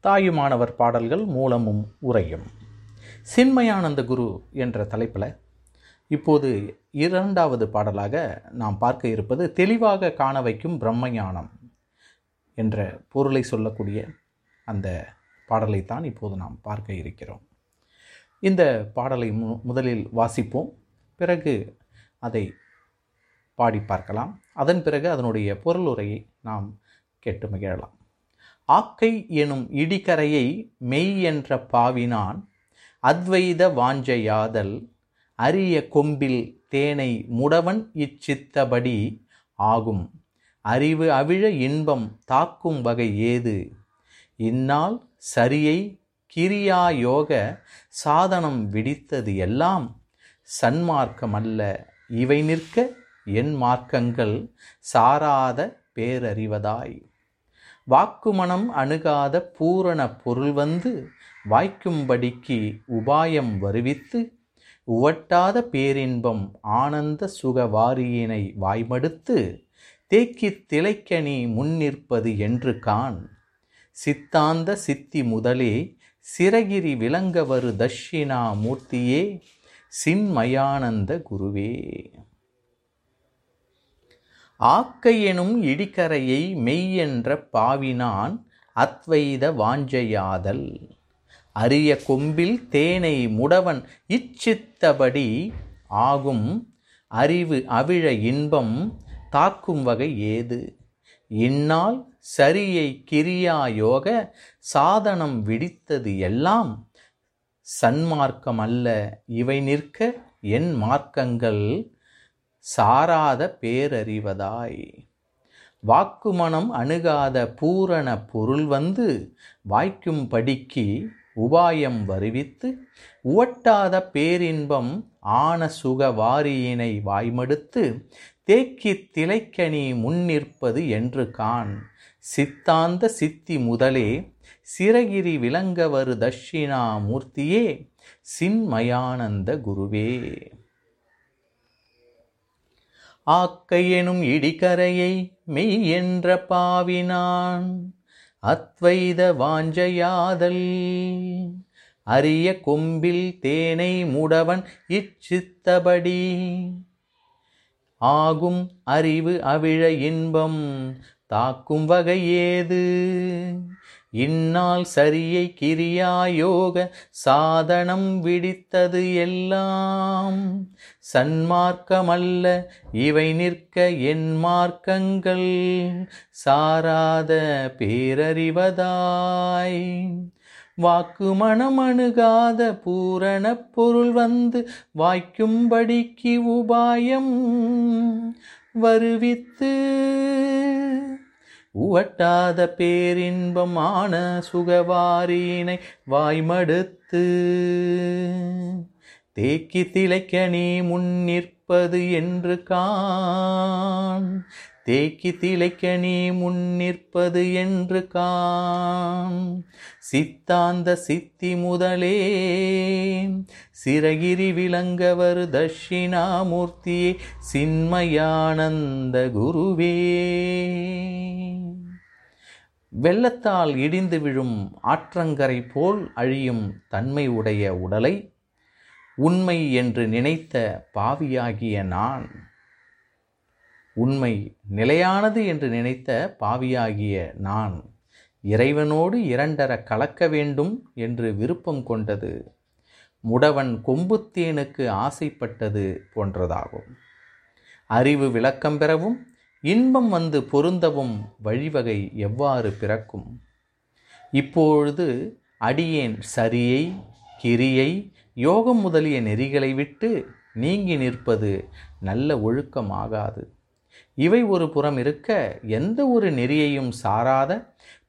தாயுமானவர் பாடல்கள் மூலமும் உரையும் சின்மயானந்த குரு என்ற தலைப்பில் இப்போது இரண்டாவது பாடலாக நாம் பார்க்க இருப்பது தெளிவாக காண வைக்கும் பிரம்மஞானம் என்ற பொருளை சொல்லக்கூடிய அந்த பாடலைத்தான் இப்போது நாம் பார்க்க இருக்கிறோம். இந்த பாடலை மு முதலில் வாசிப்போம். பிறகு அதை பாடி பார்க்கலாம். அதன் பிறகு அதனுடைய பொருளுரையை நாம் கேட்டு மகிழலாம். ஆக்கை எனும் இடிகரையை மெய் என்ற பாவினான் அத்வைத வாஞ்சையாதல் அரிய கொம்பில் தேனை முடவன் இச்சித்தபடி ஆகும். அறிவு அவிழ இன்பம் தாக்கும் வகை ஏது? இந்நாள் சரியை கிரியாயோக சாதனம் விடித்தது எல்லாம் சன்மார்க்கமல்ல. இவை நிற்க என் மார்க்கங்கள் சாராத பேரறிவதாய். வாக்குமனம் அணுகாத பூரண பொருள் வந்து வாய்க்கும்படிக்கு உபாயம் வருவித்து உவட்டாத பேரின்பம் ஆனந்த சுகவாரியினை வாய்மடுத்து தேக்கித் திளைக்கணி முன்னிற்பது என்று கான் சித்தாந்த சித்தி முதலே சிறகிரி விளங்கவரு தட்சிணாமூர்த்தியே சின்மயானந்த குருவே. ஆக்கை எனும் இடிக்கரையை மெய் என்ற பாவினான் அத்வைத வாஞ்சையாதல். அரிய கொம்பில் தேனை முடவன் இச்சித்தபடி ஆகும் அறிவு அவிழ இன்பம் தாக்கும் வகை ஏது? இந்நாள் சரியை கிரியா யோக சாதனம் விடித்தது எல்லாம் சன்மார்க்கம் அல்ல இவை நிற்க என் மார்க்கங்கள் சாராத பேரறிவதாய். வாக்குமணம் அணுகாத பூரண பொருள் வந்து வாய்க்கும்படிக்கு உபாயம் வருவித்து உவட்டாத பேரின்பம் ஆன சுக வாரியினை வாய்மடுத்து தேக்கி திளைக்கணி முன்னிற்பது என்று கான் சித்தாந்த சித்தி முதலே சிறகிரி விளங்கவரு தட்சிணாமூர்த்தியே சின்மயானந்த குருவே. ஆக்கையெனும் இடிகரையை மெய் என்ற பாவினான். அத்வைத வாஞ்சையாதல். அரிய கொம்பில் தேனை முடவன் இச்சித்தபடி. ஆகும் அறிவு அவிழ இன்பம் தாக்கும் வகை ஏது? இந்நாள் சரியை கிரியாயோக சாதனம் விடித்தது எல்லாம். சன்மார்க்கமல்ல இவை நிற்க என் மார்க்கங்கள். சாராத பேரறிவதாய். வாக்கு மனம் அணுகாத பூரண பொருள் வந்து வாய்க்கும்படிக்கு உபாயம். வருவித்து உவட்டாத பேரின்பமான சுகவாரியினை வாய்மடுத்து தேக்கி திளைக்க நீ நிற்பது என்று கான் தேக்கி திளைக்க நீ முன்னிற்பது என்று கான் சித்தாந்த சித்தி முதலே சிறகிரி விளங்கவர் தட்சிணாமூர்த்தியே சின்மயானந்த குருவே. வெள்ளத்தால் இடிந்து விழும் ஆற்றங்கரை போல் அழியும் தன்மை உடைய உடலை உண்மை என்று நினைத்த பாவியாகிய நான் உண்மை நிலையானது என்று நினைத்த பாவியாகிய நான் இறைவனோடு இரண்டர கலக்க வேண்டும் என்று விருப்பம் கொண்டது முடவன் கொம்புத்தேனுக்கு ஆசைப்பட்டது போன்றதாகும். அறிவு விளக்கம் பெறவும் இன்பம் வந்து பொருந்தவும் வழிவகை எவ்வாறு பிறக்கும்? இப்பொழுது அடியேன் சரியை கிரியை யோகம் முதலிய நெறிகளை விட்டு நீங்கி நிற்பது நல்ல ஒழுக்கமாகாது. இவை ஒரு புறம் இருக்க எந்த ஒரு நெறியையும் சாராத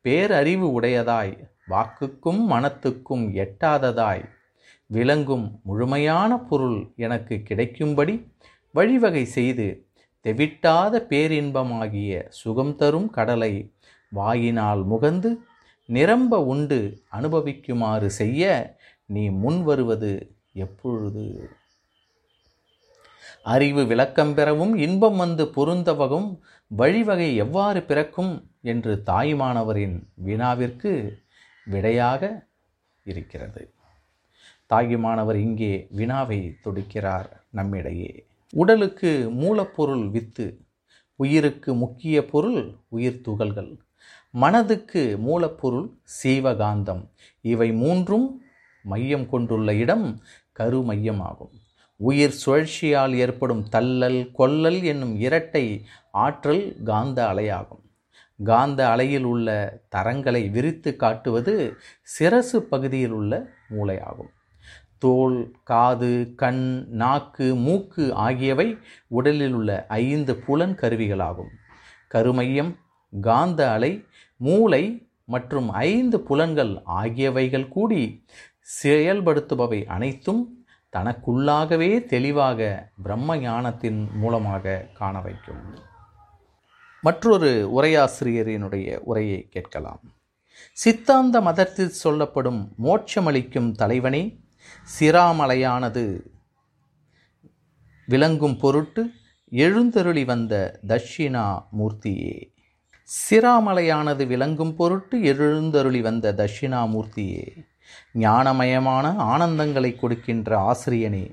பேரறிவு உடையதாய் வாக்குக்கும் மனத்துக்கும் எட்டாததாய் விளங்கும் முழுமையான பொருள் எனக்கு கிடைக்கும்படி வழிவகை செய்து தெவிட்டாத பேரின்பமாகிய சுகம் தரும் கடலை வாயினால் முகந்து நிரம்ப உண்டு அனுபவிக்குமாறு செய்ய நீ முன் வருவது எப்பொழுது? அறிவு விளக்கம் பெறவும் இன்பம் வந்து பொருந்தவகும் வழிவகை எவ்வாறு பிறக்கும் என்று தாயுமானவரின் வினாவிற்கு விடையாக இருக்கிறது. தாயுமானவர் இங்கே வினாவை தொடுக்கிறார் நம்மிடையே. உடலுக்கு மூலப்பொருள் வித்து உயிருக்கு முக்கிய பொருள் உயிர் துகள்கள். மனதுக்கு மூலப்பொருள் சீவகாந்தம். இவை மூன்றும் மையம் கொண்டுள்ள இடம் கருமையமாகும். உயிர் சுழற்சியால் ஏற்படும் தள்ளல் கொல்லல் என்னும் இரட்டை ஆற்றல் காந்த அலையாகும். காந்த அலையில் உள்ள தரங்களை விரித்து காட்டுவது சிரசு பகுதியில் உள்ள மூளையாகும். தோல் காது கண் நாக்கு மூக்கு ஆகியவை உடலில் உள்ள ஐந்து புலன் கருவிகளாகும். கருமையம் காந்த அலை மூளை மற்றும் ஐந்து புலன்கள் ஆகியவைகள் கூடி செயல்படுத்துபவை அனைத்தும் தனக்குள்ளாகவே தெளிவாக பிரம்ம ஞானத்தின் மூலமாக காண வைக்கும். மற்றொரு உரையாசிரியரினுடைய உரையை கேட்கலாம். சித்தாந்த மதத்தில் சொல்லப்படும் மோட்சமளிக்கும் தலைவனே சிராமலையானது விளங்கும் பொருட்டு எழுந்தருளி வந்த தட்சிணா மூர்த்தியே. சிராமலையானது விளங்கும் பொருட்டு எழுந்தருளி வந்த தட்சிணாமூர்த்தியே ஞானமயமான ஆனந்தங்களை கொடுக்கின்ற ஆசிரியனே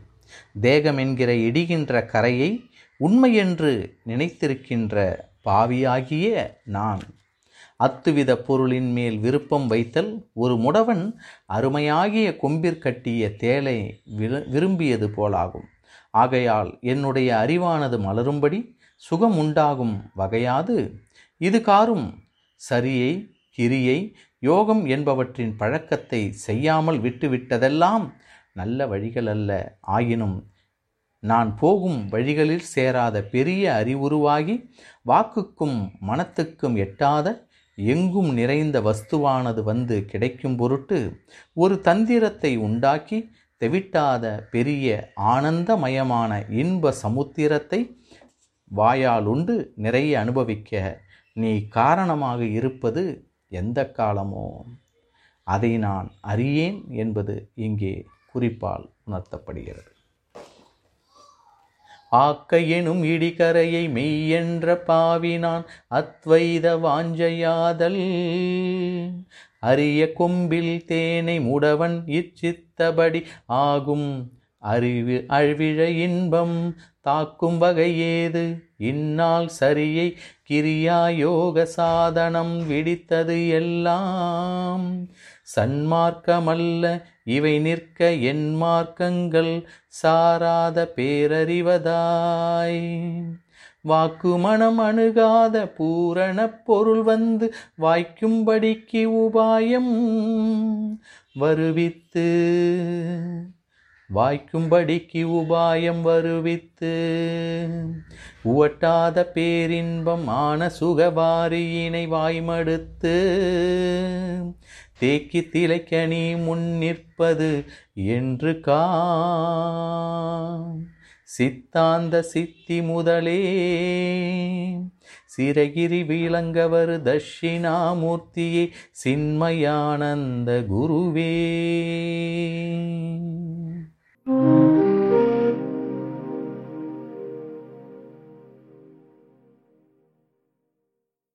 தேகம் என்கிற இடிகின்ற கரையை உண்மையென்று நினைத்திருக்கின்ற பாவியாகிய நான். அத்துவித பொருளின் மேல் விருப்பம் வைத்தல் ஒரு முடவன் அருமையாகிய கொம்பிற்கட்டிய தேலை விரு விரும்பியது போலாகும். ஆகையால் என்னுடைய அறிவானது மலரும்படி சுகம் உண்டாகும் வகையாது. இது காரும் சரியை கிரியை யோகம் என்பவற்றின் பழக்கத்தை செய்யாமல் விட்டுவிட்டதெல்லாம் நல்ல வழிகள் அல்ல. ஆயினும் நான் போகும் வழிகளில் சேராத பெரிய அறிவுருவாகி வாக்குக்கும் மனத்துக்கும் எட்டாத எங்கும் நிறைந்த வஸ்துவானது வந்து கிடைக்கும் பொருட்டு ஒரு தந்திரத்தை உண்டாக்கி தெவிட்டாத பெரிய ஆனந்தமயமான இன்ப சமுத்திரத்தை வாயாலுண்டு நிறைய அனுபவிக்க நீ காரணமாக இருப்பது எந்த காலமோ அதை நான் அறியேன் என்பது இங்கே குறிப்பால் உணர்த்தப்படுகிறது. ஆக்கையெனும் எனும் இடிகரையை மெய்யென்ற பாவினான் அத்வைத வாஞ்சையாதல். அரிய கொம்பில் தேனை முடவன் இச்சித்தபடி ஆகும் அறிவு அழ்விழ இன்பம் தாக்கும் வகை ஏது இந்நாள் சரியை கிரியா யோக சாதனம் விடித்தது எல்லாம். சன்மார்க்கமல்ல இவை நிற்க என் மார்க்கங்கள் சாராத பேரறிவதாய். வாக்கு மனம் அணுகாத பூரண பொருள் வந்து வாய்க்கும்படிக்கு உபாயம் வருவித்து வாய்க்கும்படிக்கு உபாயம் வருவித்து. உவட்டாத பேரின்பம் ஆன சுகவாரியினை வாய்மடுத்து. தேக்கி திளைக்கணி முன் நிற்பது என்று கா. சித்தாந்த சித்தி முதலே. சிறகிரி விளங்கவர் தட்சிணாமூர்த்தியே சின்மயானந்த குருவே. Mm-hmm.